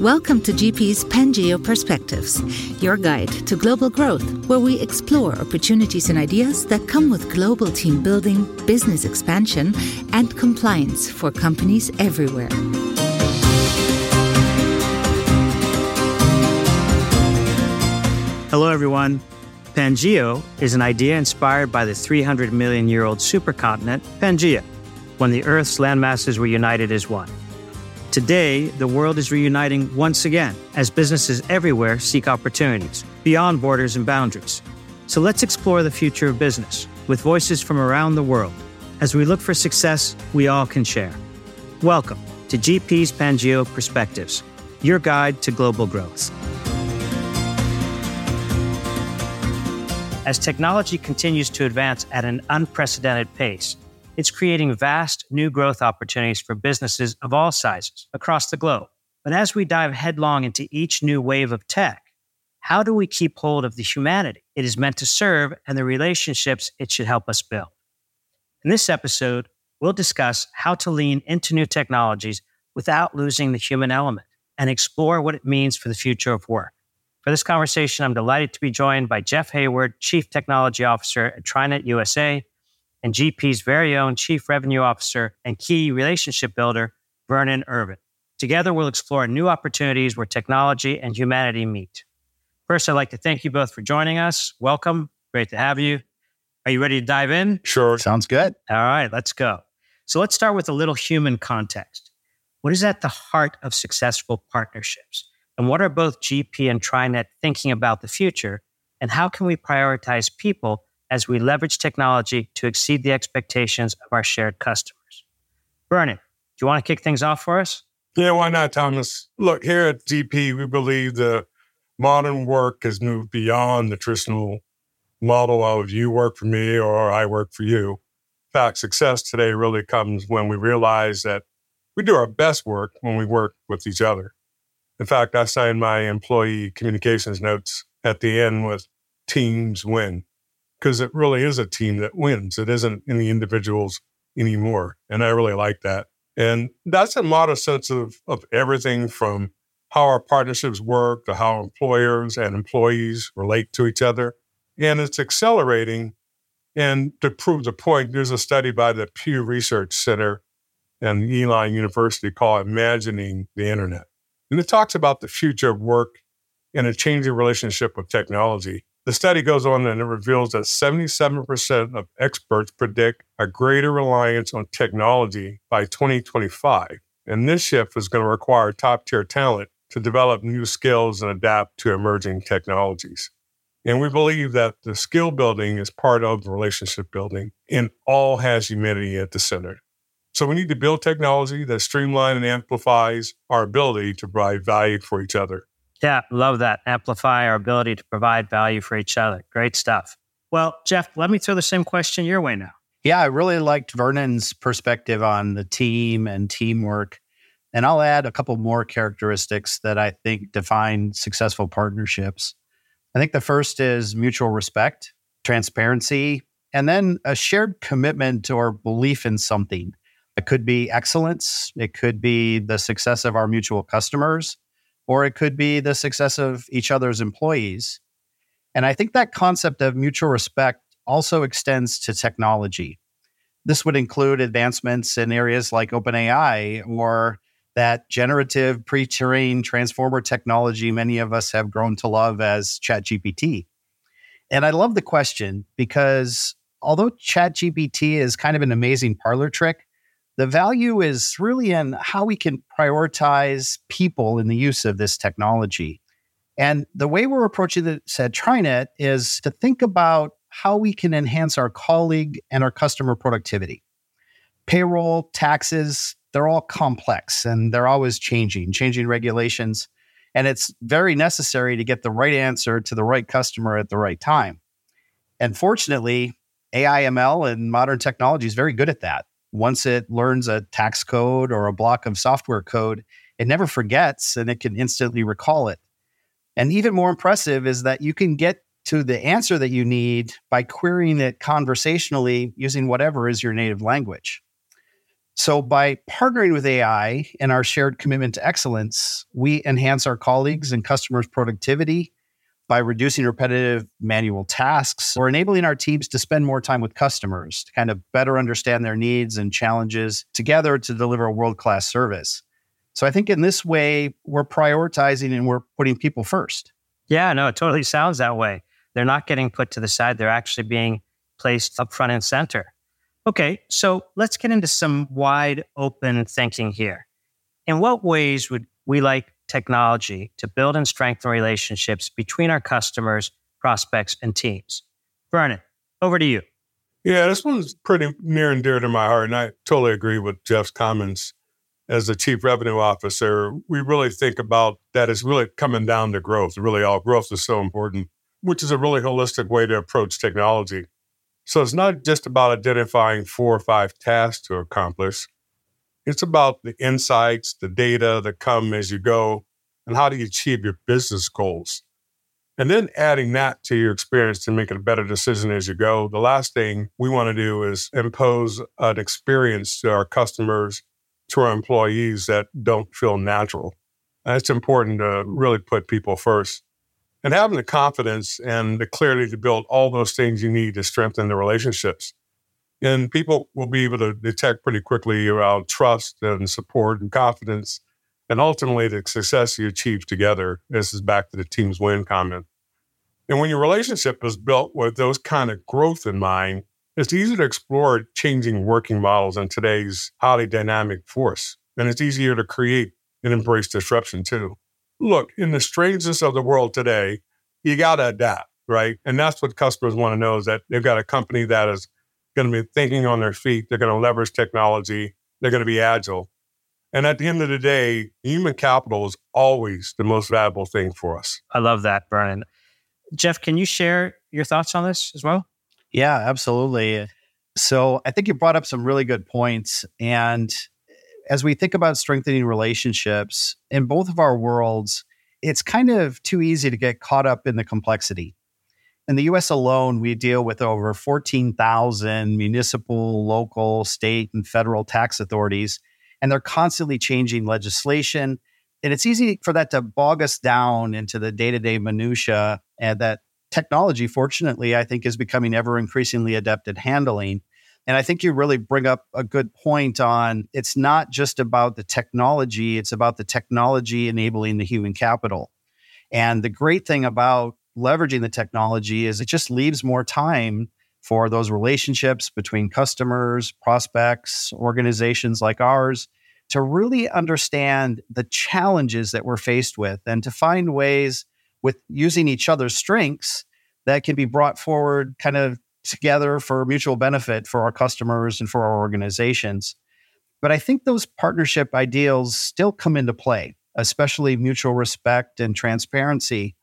Welcome to GP's Pangeo Perspectives, your guide to global growth, where we explore opportunities and ideas that come with global team building, business expansion, and compliance for companies everywhere. Hello, everyone. Pangeo is an idea inspired by the 300 million year old supercontinent, Pangaea, when the Earth's landmasses were united as one. Today, the world is reuniting once again as businesses everywhere seek opportunities beyond borders and boundaries. So let's explore the future of business with voices from around the world as we look for success we all can share. Welcome to GP's Pangeo Perspectives, your guide to global growth. As technology continues to advance at an unprecedented pace, it's creating vast new growth opportunities for businesses of all sizes across the globe. But as we dive headlong into each new wave of tech, how do we keep hold of the humanity it is meant to serve and the relationships it should help us build? In this episode, we'll discuss how to lean into new technologies without losing the human element and explore what it means for the future of work. For this conversation, I'm delighted to be joined by Jeff Hayward, Chief Technology Officer at TriNet USA, and GP's very own Chief Revenue Officer and key relationship builder, Vernon Irvin. Together, we'll explore new opportunities where technology and humanity meet. First, I'd like to thank you both for joining us. Welcome. Great to have you. Are you ready to dive in? Sure. Sounds good. All right, let's go. So let's start with a little human context. What is at the heart of successful partnerships? And what are both GP and TriNet thinking about the future? And how can we prioritize people as we leverage technology to exceed the expectations of our shared customers. Vernon, do you want to kick things off for us? Yeah, why not, Thomas? Look, here at GP, we believe the modern work has moved beyond the traditional model of you work for me or I work for you. In fact, success today really comes when we realize that we do our best work when we work with each other. In fact, I sign my employee communications notes at the end with teams win because it really is a team that wins. It isn't any individuals anymore. And I really like that. And that's a modest sense of, of everything from how our partnerships work to how employers and employees relate to each other. And it's accelerating. And to prove the point, there's a study by the Pew Research Center and Elon University called Imagining the Internet. And it talks about the future of work and a changing relationship with technology. The study goes on and it reveals that 77% of experts predict a greater reliance on technology by 2025. And this shift is going to require top tier talent to develop new skills and adapt to emerging technologies. And we believe that the skill building is part of the relationship building and all has humanity at the center. So we need to build technology that streamlines and amplifies our ability to provide value for each other. Yeah, love that. Amplify our ability to provide value for each other. Great stuff. Well, Jeff, let me throw the same question your way now. Yeah, I really liked Vernon's perspective on the team and teamwork. And I'll add a couple more characteristics that I think define successful partnerships. I think the first is mutual respect, transparency, and then a shared commitment or belief in something. It could be excellence, it could be the success of our mutual customers, or it could be the success of each other's employees. And I think that concept of mutual respect also extends to technology. This would include advancements in areas like OpenAI or that generative pre trained transformer technology many of us have grown to love as ChatGPT. And I love the question because although ChatGPT is kind of an amazing parlor trick, the value is really in how we can prioritize people in the use of this technology. And the way we're approaching this at TriNet is to think about how we can enhance our colleague and our customer productivity. Payroll, taxes, they're all complex and they're always changing, changing regulations. And it's very necessary to get the right answer to the right customer at the right time. And fortunately, AIML and modern technology is very good at that once it learns a tax code or a block of software code, it never forgets and it can instantly recall it. And even more impressive is that you can get to the answer that you need by querying it conversationally using whatever is your native language. So, by partnering with AI and our shared commitment to excellence, we enhance our colleagues and customers' productivity by reducing repetitive manual tasks or enabling our teams to spend more time with customers to kind of better understand their needs and challenges together to deliver a world class service. So, I think in this way, we're prioritizing and we're putting people first. Yeah, no, it totally sounds that way. They're not getting put to the side, they're actually being placed up front and center. Okay, so let's get into some wide open thinking here. In what ways would we like technology to build and strengthen relationships between our customers, prospects, and teams? Vernon, over to you. Yeah, this one's pretty near and dear to my heart. And I totally agree with Jeff's comments. As the chief revenue officer, we really think about that as really coming down to growth. Really, all growth is so important, which is a really holistic way to approach technology. So it's not just about identifying four or five tasks to accomplish. It's about the insights, the data that come as you go, and how do you achieve your business goals. And then adding that to your experience to make a better decision as you go. The last thing we want to do is impose an experience to our customers, to our employees that don't feel natural. And it's important to really put people first and having the confidence and the clarity to build all those things you need to strengthen the relationships. And people will be able to detect pretty quickly around trust and support and confidence, and ultimately the success you achieve together. This is back to the team's win comment. And when your relationship is built with those kind of growth in mind, it's easy to explore changing working models in today's highly dynamic force. And it's easier to create and embrace disruption too look, in the strangeness of the world today, you got to adapt, right? And that's what customers want to know is that they've got a company that is going to be thinking on their feet. They're going to leverage technology. They're going to be agile. And at the end of the day, human capital is always the most valuable thing for us. I love that, Vernon. Jeff, can you share your thoughts on this as well? Yeah, absolutely. So I think you brought up some really good points. And as we think about strengthening relationships in both of our worlds, it's kind of too easy to get caught up in the complexity. In the US alone, we deal with over 14,000 municipal, local, state, and federal tax authorities, and they're constantly changing legislation. And it's easy for that to bog us down into the day to day minutia, and uh, that technology, fortunately, I think is becoming ever increasingly adept at handling. And I think you really bring up a good point on it's not just about the technology, it's about the technology enabling the human capital. And the great thing about leveraging the technology is it just leaves more time for those relationships between customers, prospects, organizations like ours to really understand the challenges that we're faced with and to find ways with using each other's strengths that can be brought forward kind of together for mutual benefit for our customers and for our organizations. But I think those partnership ideals still come into play, especially mutual respect and transparency.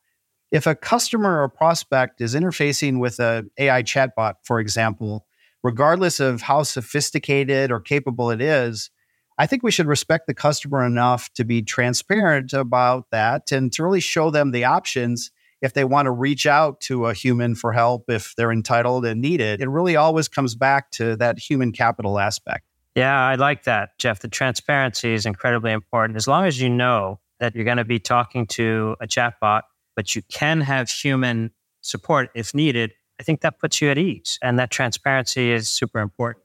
If a customer or prospect is interfacing with an AI chatbot, for example, regardless of how sophisticated or capable it is, I think we should respect the customer enough to be transparent about that and to really show them the options if they want to reach out to a human for help if they're entitled and need it. It really always comes back to that human capital aspect. Yeah, I like that, Jeff. The transparency is incredibly important. As long as you know that you're going to be talking to a chatbot, but you can have human support if needed, I think that puts you at ease. And that transparency is super important.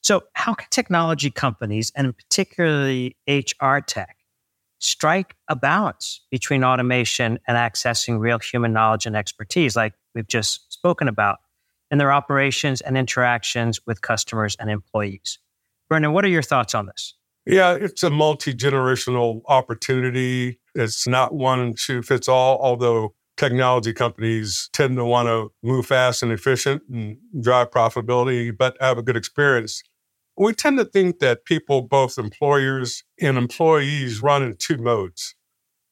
So, how can technology companies, and particularly HR tech, strike a balance between automation and accessing real human knowledge and expertise, like we've just spoken about, in their operations and interactions with customers and employees. Vernon, what are your thoughts on this? Yeah, it's a multi generational opportunity. It's not one shoe fits all, although technology companies tend to want to move fast and efficient and drive profitability, but have a good experience we tend to think that people, both employers and employees, run in two modes.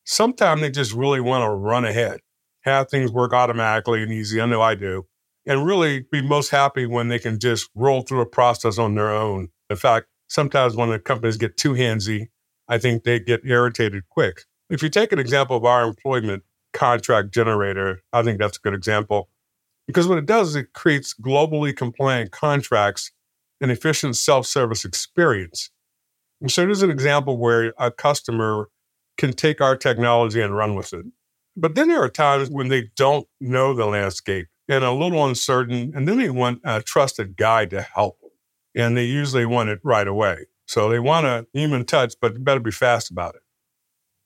Sometimes they just really want to run ahead, have things work automatically and easy. I know I do. And really be most happy when they can just roll through a process on their own. In fact, sometimes when the companies get too handsy, I think they get irritated quick. If you take an example of our employment contract generator, I think that's a good example. Because what it does is it creates globally compliant contracts an efficient self service experience. And so there's an example where a customer can take our technology and run with it. But then there are times when they don't know the landscape and a little uncertain, and then they want a trusted guide to help them. And they usually want it right away. So they want a human touch, but better be fast about it.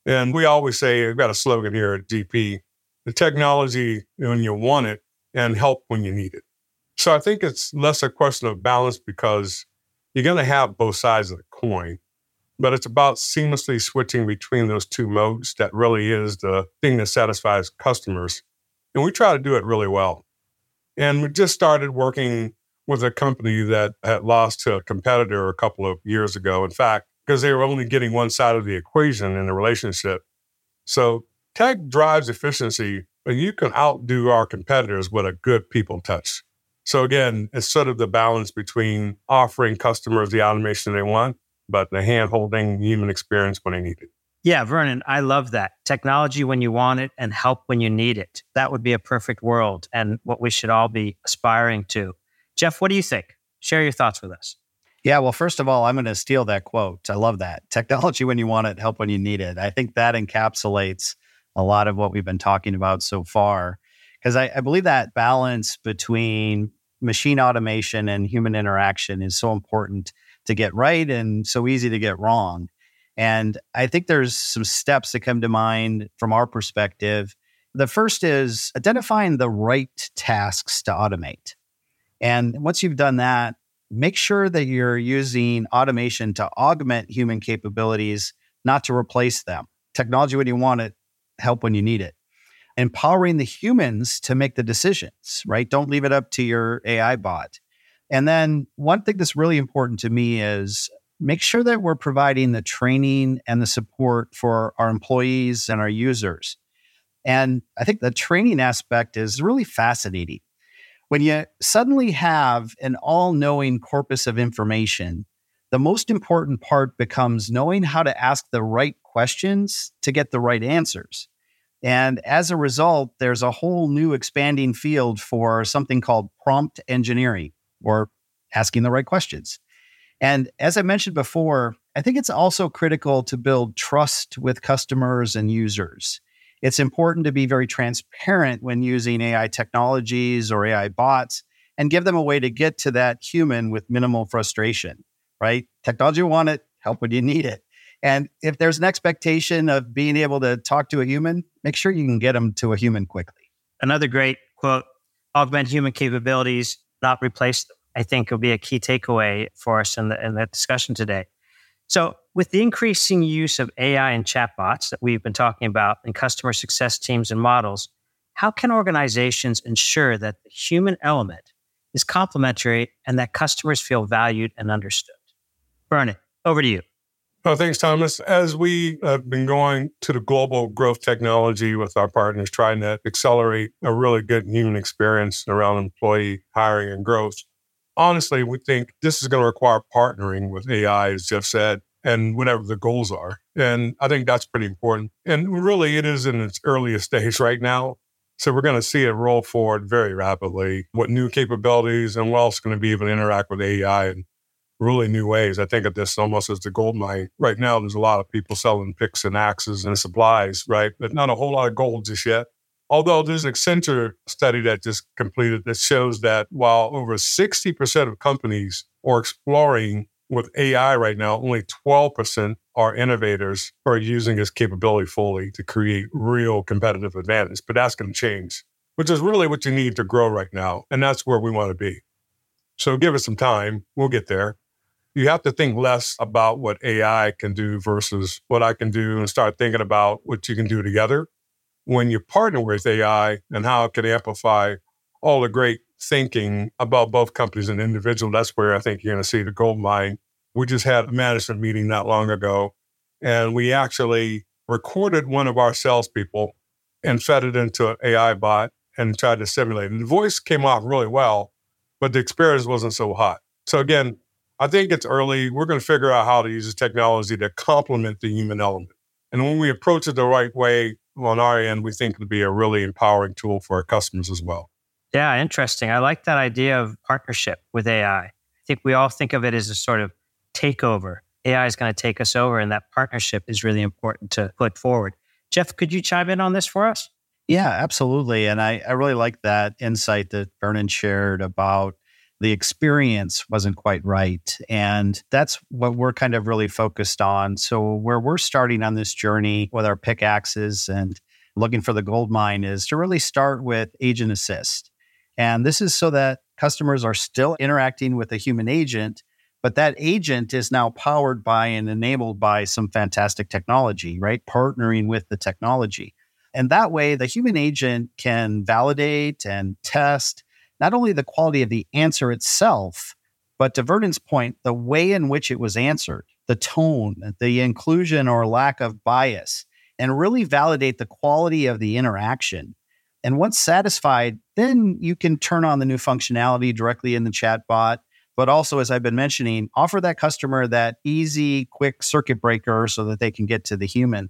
And we always say, we've got a slogan here at GP the technology when you want it and help when you need it. So I think it's less a question of balance because you're going to have both sides of the coin, but it's about seamlessly switching between those two modes that really is the thing that satisfies customers. And we try to do it really well. And we just started working with a company that had lost to a competitor a couple of years ago. In fact, because they were only getting one side of the equation in the relationship. So tech drives efficiency, but you can outdo our competitors with a good people touch. So again, it's sort of the balance between offering customers the automation they want, but the hand holding human experience when they need it. Yeah, Vernon, I love that. Technology when you want it and help when you need it. That would be a perfect world and what we should all be aspiring to. Jeff, what do you think? Share your thoughts with us. Yeah, well, first of all, I'm going to steal that quote. I love that. Technology when you want it, help when you need it. I think that encapsulates a lot of what we've been talking about so far. Because I, I, believe that balance between machine automation and human interaction is so important to get right and so easy to get wrong. And I think there's some steps that come to mind from our perspective. The first is identifying the right tasks to automate. And once you've done that, make sure that you're using automation to augment human capabilities, not to replace them. Technology when you want it, help when you need it empowering the humans to make the decisions, right? Don't leave it up to your AI bot. And then one thing that's really important to me is make sure that we're providing the training and the support for our employees and our users. And I think the training aspect is really fascinating. When you suddenly have an all knowing corpus of information, the most important part becomes knowing how to ask the right questions to get the right answers. And as a result, there's a whole new expanding field for something called prompt engineering or asking the right questions. And as I mentioned before, I think it's also critical to build trust with customers and users. It's important to be very transparent when using AI technologies or AI bots and give them a way to get to that human with minimal frustration, right? Technology want it, help when you need it. And if there's an expectation of being able to talk to a human, make sure you can get them to a human quickly. Another great quote augment human capabilities, not replace them. I think will be a key takeaway for us in the, in the discussion today. So, with the increasing use of AI and chatbots that we've been talking about in customer success teams and models, how can organizations ensure that the human element is complementary and that customers feel valued and understood? Bernie, over to you. Oh, thanks, Thomas. As we have been going to the global growth technology with our partners, trying to accelerate a really good human experience around employee hiring and growth, honestly, we think this is going to require partnering with AI, as Jeff said, and whatever the goals are. And I think that's pretty important. And really, it is in its earliest stage right now. So we're going to see it roll forward very rapidly. What new capabilities and what else going to be able to interact with AI and really new ways. I think of this almost as the gold mine. Right now, there's a lot of people selling picks and axes and supplies, right? But not a whole lot of gold just yet. Although there's an Accenture study that just completed that shows that while over 60% of companies are exploring with AI right now, only 12% are innovators who are using its capability fully to create real competitive advantage. But that's going to change, which is really what you need to grow right now. And that's where we want to be. So give us some time. We'll get there you have to think less about what AI can do versus what I can do and start thinking about what you can do together. When you partner with AI and how it can amplify all the great thinking about both companies and individual, that's where I think you're going to see the gold mine. We just had a management meeting not long ago, and we actually recorded one of our salespeople and fed it into an AI bot and tried to simulate. And the voice came off really well, but the experience wasn't so hot. So again, I think it's early. We're going to figure out how to use this technology to complement the human element. And when we approach it the right way on our end, we think it'll be a really empowering tool for our customers as well. Yeah, interesting. I like that idea of partnership with AI. I think we all think of it as a sort of takeover. AI is going to take us over, and that partnership is really important to put forward. Jeff, could you chime in on this for us? Yeah, absolutely. And I, I really like that insight that Vernon shared about the experience wasn't quite right. And that's what we're kind of really focused on. So, where we're starting on this journey with our pickaxes and looking for the gold mine is to really start with agent assist. And this is so that customers are still interacting with a human agent, but that agent is now powered by and enabled by some fantastic technology, right? Partnering with the technology. And that way, the human agent can validate and test not only the quality of the answer itself, but to Vernon's point, the way in which it was answered, the tone, the inclusion or lack of bias, and really validate the quality of the interaction. And once satisfied, then you can turn on the new functionality directly in the chatbot. But also, as I've been mentioning, offer that customer that easy, quick circuit breaker so that they can get to the human.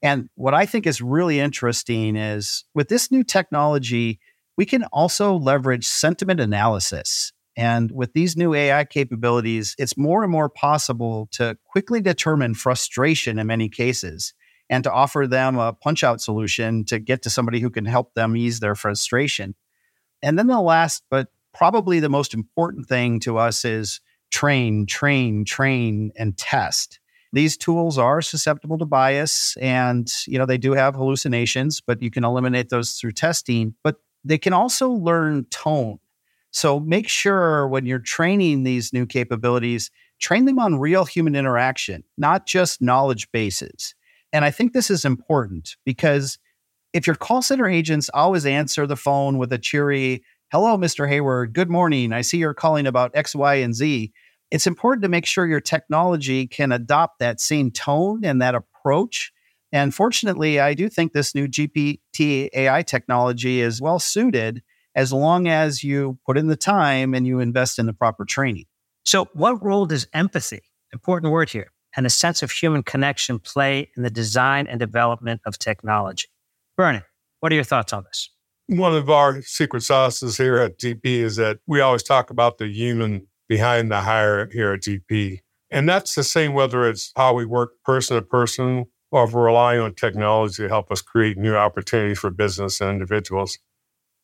And what I think is really interesting is with this new technology, we can also leverage sentiment analysis. And with these new AI capabilities, it's more and more possible to quickly determine frustration in many cases and to offer them a punch out solution to get to somebody who can help them ease their frustration. And then the last, but probably the most important thing to us is train, train, train, and test. These tools are susceptible to bias and you know they do have hallucinations, but you can eliminate those through testing. But they can also learn tone. So make sure when you're training these new capabilities, train them on real human interaction, not just knowledge bases. And I think this is important because if your call center agents always answer the phone with a cheery, hello, Mr. Hayward, good morning. I see you're calling about X, Y, and Z. It's important to make sure your technology can adopt that same tone and that approach and fortunately, I do think this new GPT AI technology is well suited as long as you put in the time and you invest in the proper training. So, what role does empathy, important word here, and a sense of human connection play in the design and development of technology? Vernon, what are your thoughts on this? One of our secret sauces here at GP is that we always talk about the human behind the hire here at GP. And that's the same whether it's how we work person to person or if relying on technology to help us create new opportunities for business and individuals.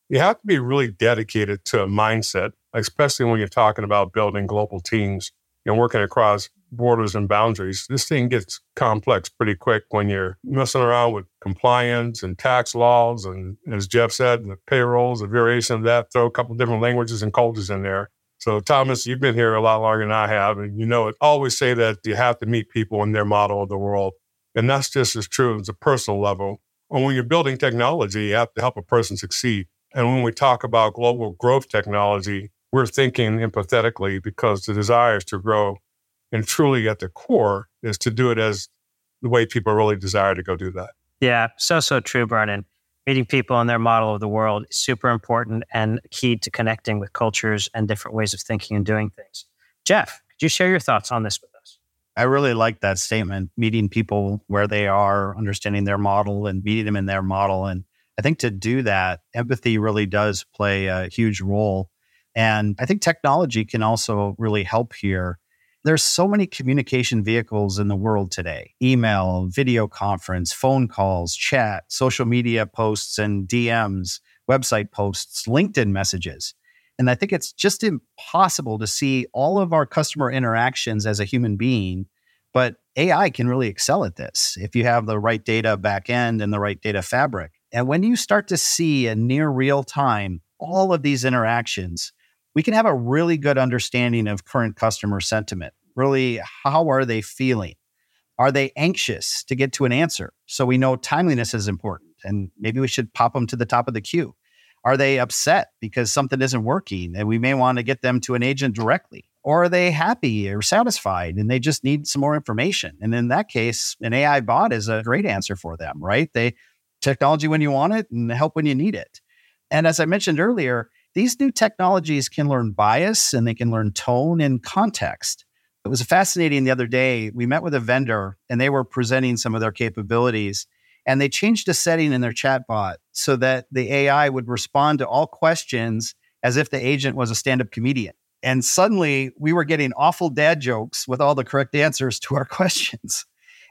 You have to be really dedicated to a mindset, especially when you're talking about building global teams and working across borders and boundaries. This thing gets complex pretty quick when you're messing around with compliance and tax laws. And as Jeff said, the payrolls, a variation of that, throw a couple different languages and cultures in there. So, Thomas, you've been here a lot longer than I have, and you know it. Always say that you have to meet people in their model of the world. And that's just as true as a personal level. And when you're building technology, you have to help a person succeed. And when we talk about global growth technology, we're thinking empathetically because the desire is to grow. And truly at the core is to do it as the way people really desire to go do that. Yeah, so, so true, Vernon. Meeting people in their model of the world is super important and key to connecting with cultures and different ways of thinking and doing things. Jeff, could you share your thoughts on this? I really like that statement, meeting people where they are, understanding their model and meeting them in their model. And I think to do that, empathy really does play a huge role. And I think technology can also really help here. There's so many communication vehicles in the world today email, video conference, phone calls, chat, social media posts and DMs, website posts, LinkedIn messages. And I think it's just impossible to see all of our customer interactions as a human being. But AI can really excel at this if you have the right data backend and the right data fabric. And when you start to see in near real time all of these interactions, we can have a really good understanding of current customer sentiment. Really, how are they feeling? Are they anxious to get to an answer? So we know timeliness is important and maybe we should pop them to the top of the queue. Are they upset because something isn't working and we may want to get them to an agent directly? Or are they happy or satisfied and they just need some more information? And in that case, an AI bot is a great answer for them, right? They technology when you want it and help when you need it. And as I mentioned earlier, these new technologies can learn bias and they can learn tone and context. It was fascinating the other day. We met with a vendor and they were presenting some of their capabilities. And they changed a setting in their chatbot so that the AI would respond to all questions as if the agent was a stand up comedian. And suddenly we were getting awful dad jokes with all the correct answers to our questions.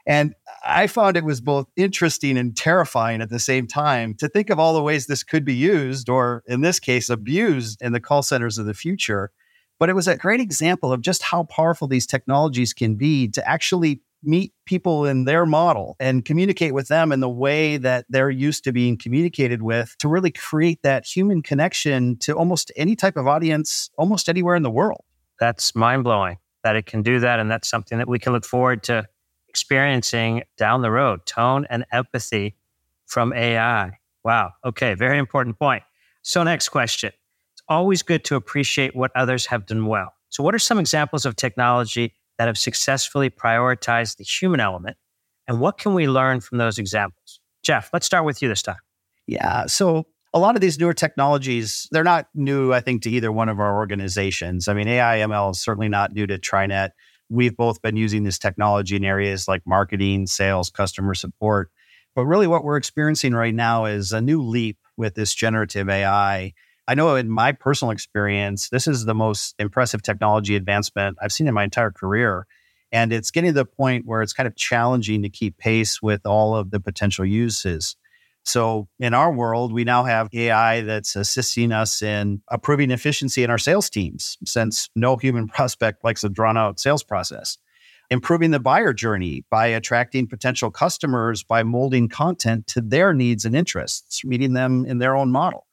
And I found it was both interesting and terrifying at the same time to think of all the ways this could be used, or in this case, abused in the call centers of the future. But it was a great example of just how powerful these technologies can be to actually meet people in their model and communicate with them in the way that they're used to being communicated with to really create that human connection to almost any type of audience, almost anywhere in the world. That's mind blowing that it can do that. And that's something that we can look forward to experiencing down the road tone and empathy from AI. Wow. Okay. Very important point. So, next question. It's always good to appreciate what others have done well. So, what are some examples of technology that have successfully prioritized the human element? And what can we learn from those examples? Jeff, let's start with you this time. Yeah. So, a lot of these newer technologies, they're not new, I think, to either one of our organizations. I mean, AI ML is certainly not new to TriNet we've both been using this technology in areas like marketing, sales, customer support. But really, what we're experiencing right now is a new leap with this generative AI. I know in my personal experience, this is the most impressive technology advancement I've seen in my entire career. And it's getting to the point where it's kind of challenging to keep pace with all of the potential uses. So in our world, we now have AI that's assisting us in improving efficiency in our sales teams, since no human prospect likes a drawn out sales process. Improving the buyer journey by attracting potential customers by molding content to their needs and interests, meeting them in their own model.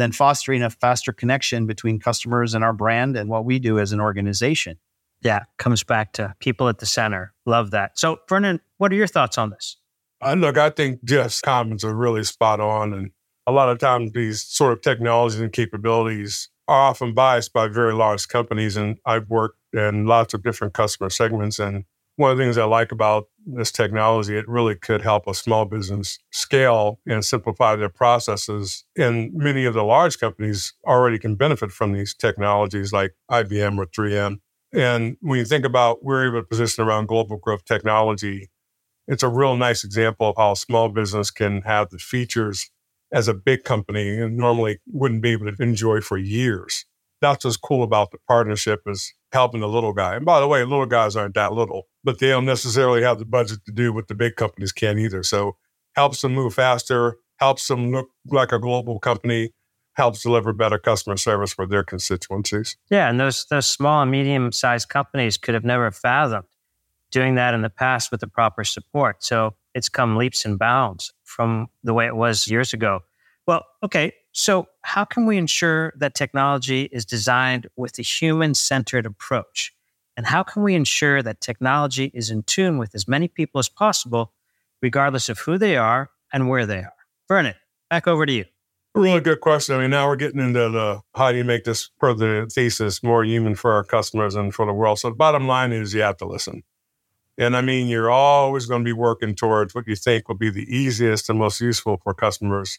Then fostering a faster connection between customers and our brand and what we do as an organization. Yeah, comes back to people at the center. Love that. So, Vernon, what are your thoughts on this? I look, I think Jeff's comments are really spot on. And a lot of times these sort of technologies and capabilities are often biased by very large companies. And I've worked in lots of different customer segments. And one of the things I like about this technology, it really could help a small business scale and simplify their processes. And many of the large companies already can benefit from these technologies like IBM or 3M. And when you think about we're able to position around global growth technology, it's a real nice example of how a small business can have the features as a big company and normally wouldn't be able to enjoy for years. That's what's cool about the partnership is helping the little guy. And by the way, little guys aren't that little, but they don't necessarily have the budget to do what the big companies can either. So helps them move faster, helps them look like a global company, helps deliver better customer service for their constituencies. Yeah, and those those small and medium sized companies could have never fathomed doing that in the past with the proper support. So it's come leaps and bounds from the way it was years ago. Well, okay. So, how can we ensure that technology is designed with a human centered approach? And how can we ensure that technology is in tune with as many people as possible, regardless of who they are and where they are? Vernon, back over to you. Really good question. I mean, now we're getting into the how do you make this per the thesis more human for our customers and for the world. So the bottom line is you have to listen. And I mean, you're always going to be working towards what you think will be the easiest and most useful for customers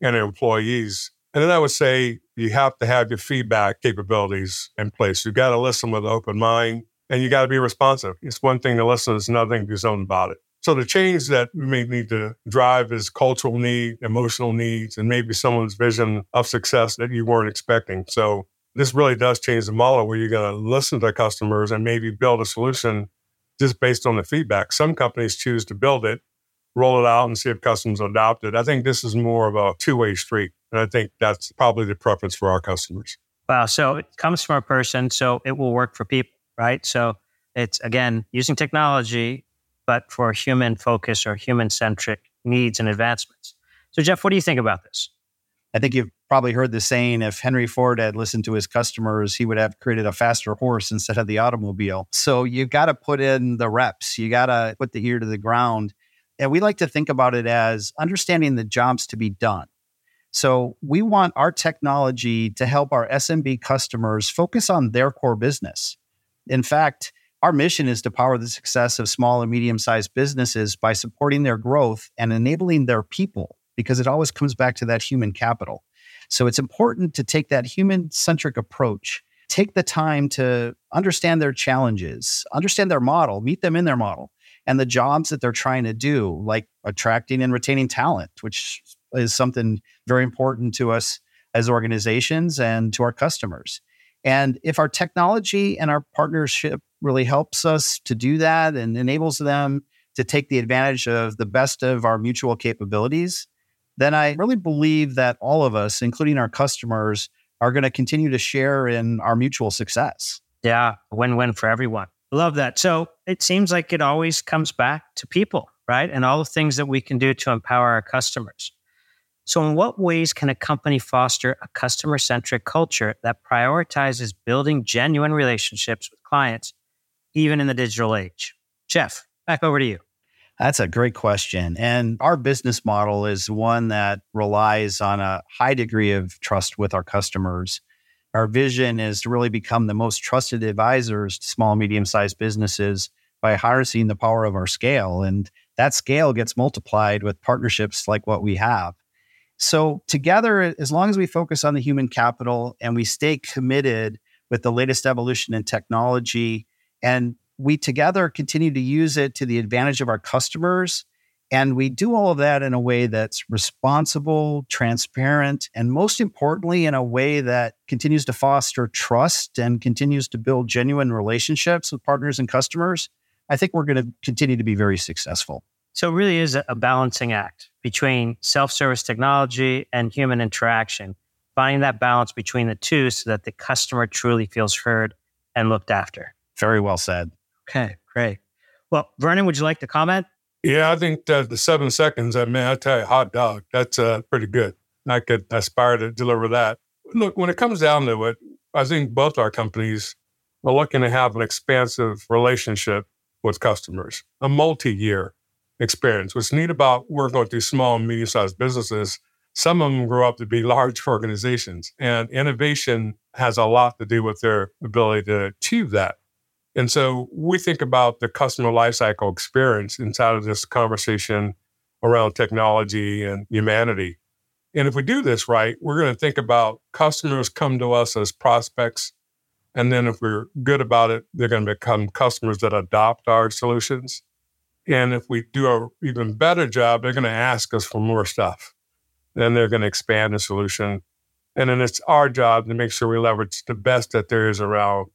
and employees. And then I would say you have to have your feedback capabilities in place. You've got to listen with an open mind and you got to be responsive. It's one thing to listen, it's another thing to do something about it. So the change that we may need to drive is cultural need, emotional needs, and maybe someone's vision of success that you weren't expecting. So this really does change the model where you're going to listen to customers and maybe build a solution just based on the feedback. Some companies choose to build it, roll it out, and see if customers adopt it. I think this is more of a two way street. And I think that's probably the preference for our customers. Wow. So it comes from a person, so it will work for people, right? So it's again using technology, but for human focus or human centric needs and advancements. So, Jeff, what do you think about this? I think you've probably heard the saying if Henry Ford had listened to his customers, he would have created a faster horse instead of the automobile. So you've got to put in the reps, you got to put the ear to the ground. And we like to think about it as understanding the jobs to be done. So we want our technology to help our SMB customers focus on their core business. In fact, our mission is to power the success of small and medium sized businesses by supporting their growth and enabling their people, because it always comes back to that human capital. So it's important to take that human centric approach, take the time to understand their challenges, understand their model, meet them in their model, and the jobs that they're trying to do, like attracting and retaining talent, which is something very important to us as organizations and to our customers. And if our technology and our partnership really helps us to do that and enables them to take the advantage of the best of our mutual capabilities, then I really believe that all of us, including our customers, are going to continue to share in our mutual success. Yeah, win win for everyone. Love that. So it seems like it always comes back to people, right? And all the things that we can do to empower our customers. So, in what ways can a company foster a customer centric culture that prioritizes building genuine relationships with clients, even in the digital age? Jeff, back over to you. That's a great question. And our business model is one that relies on a high degree of trust with our customers. Our vision is to really become the most trusted advisors to small, medium sized businesses by harnessing the power of our scale. And that scale gets multiplied with partnerships like what we have. So, together, as long as we focus on the human capital and we stay committed with the latest evolution in technology, and we together continue to use it to the advantage of our customers, and we do all of that in a way that's responsible, transparent, and most importantly, in a way that continues to foster trust and continues to build genuine relationships with partners and customers, I think we're going to continue to be very successful. So it really is a balancing act between self-service technology and human interaction, finding that balance between the two so that the customer truly feels heard and looked after. Very well said. Okay, great. Well, Vernon, would you like to comment? Yeah, I think that the seven seconds, I mean, I tell you, hot dog, that's uh, pretty good. I could aspire to deliver that. Look, when it comes down to it, I think both our companies are looking to have an expansive relationship with customers, a multi year experience. What's neat about working with these small and medium sized businesses, some of them grow up to be large organizations, and innovation has a lot to do with their ability to achieve that. And so we think about the customer lifecycle experience inside of this conversation around technology and humanity. And if we do this right, we're going to think about customers come to us as prospects. And then if we're good about it, they're going to become customers that adopt our solutions. And if we do an even better job, they're going to ask us for more stuff. Then they're going to expand the solution. And then it's our job to make sure we leverage the best that there is around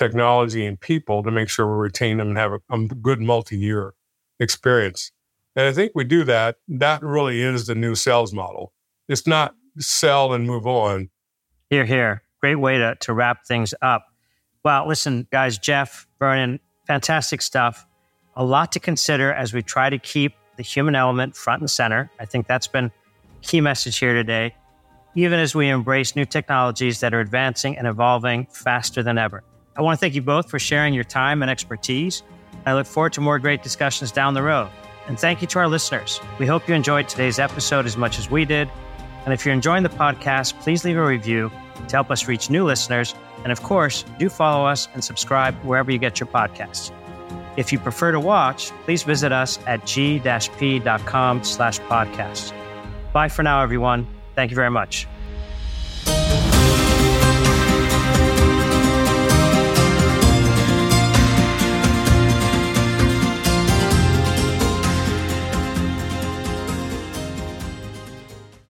technology and people to make sure we retain them and have a, a good multi year experience. And I think we do that. That really is the new sales model. It's not sell and move on. Here, here. Great way to, to wrap things up. Well, listen, guys, Jeff, Vernon, fantastic stuff a lot to consider as we try to keep the human element front and center. I think that's been key message here today, even as we embrace new technologies that are advancing and evolving faster than ever. I want to thank you both for sharing your time and expertise. I look forward to more great discussions down the road. And thank you to our listeners. We hope you enjoyed today's episode as much as we did. And if you're enjoying the podcast, please leave a review to help us reach new listeners. And of course, do follow us and subscribe wherever you get your podcasts. If you prefer to watch, please visit us at g-p.com slash podcast. Bye for now, everyone. Thank you very much.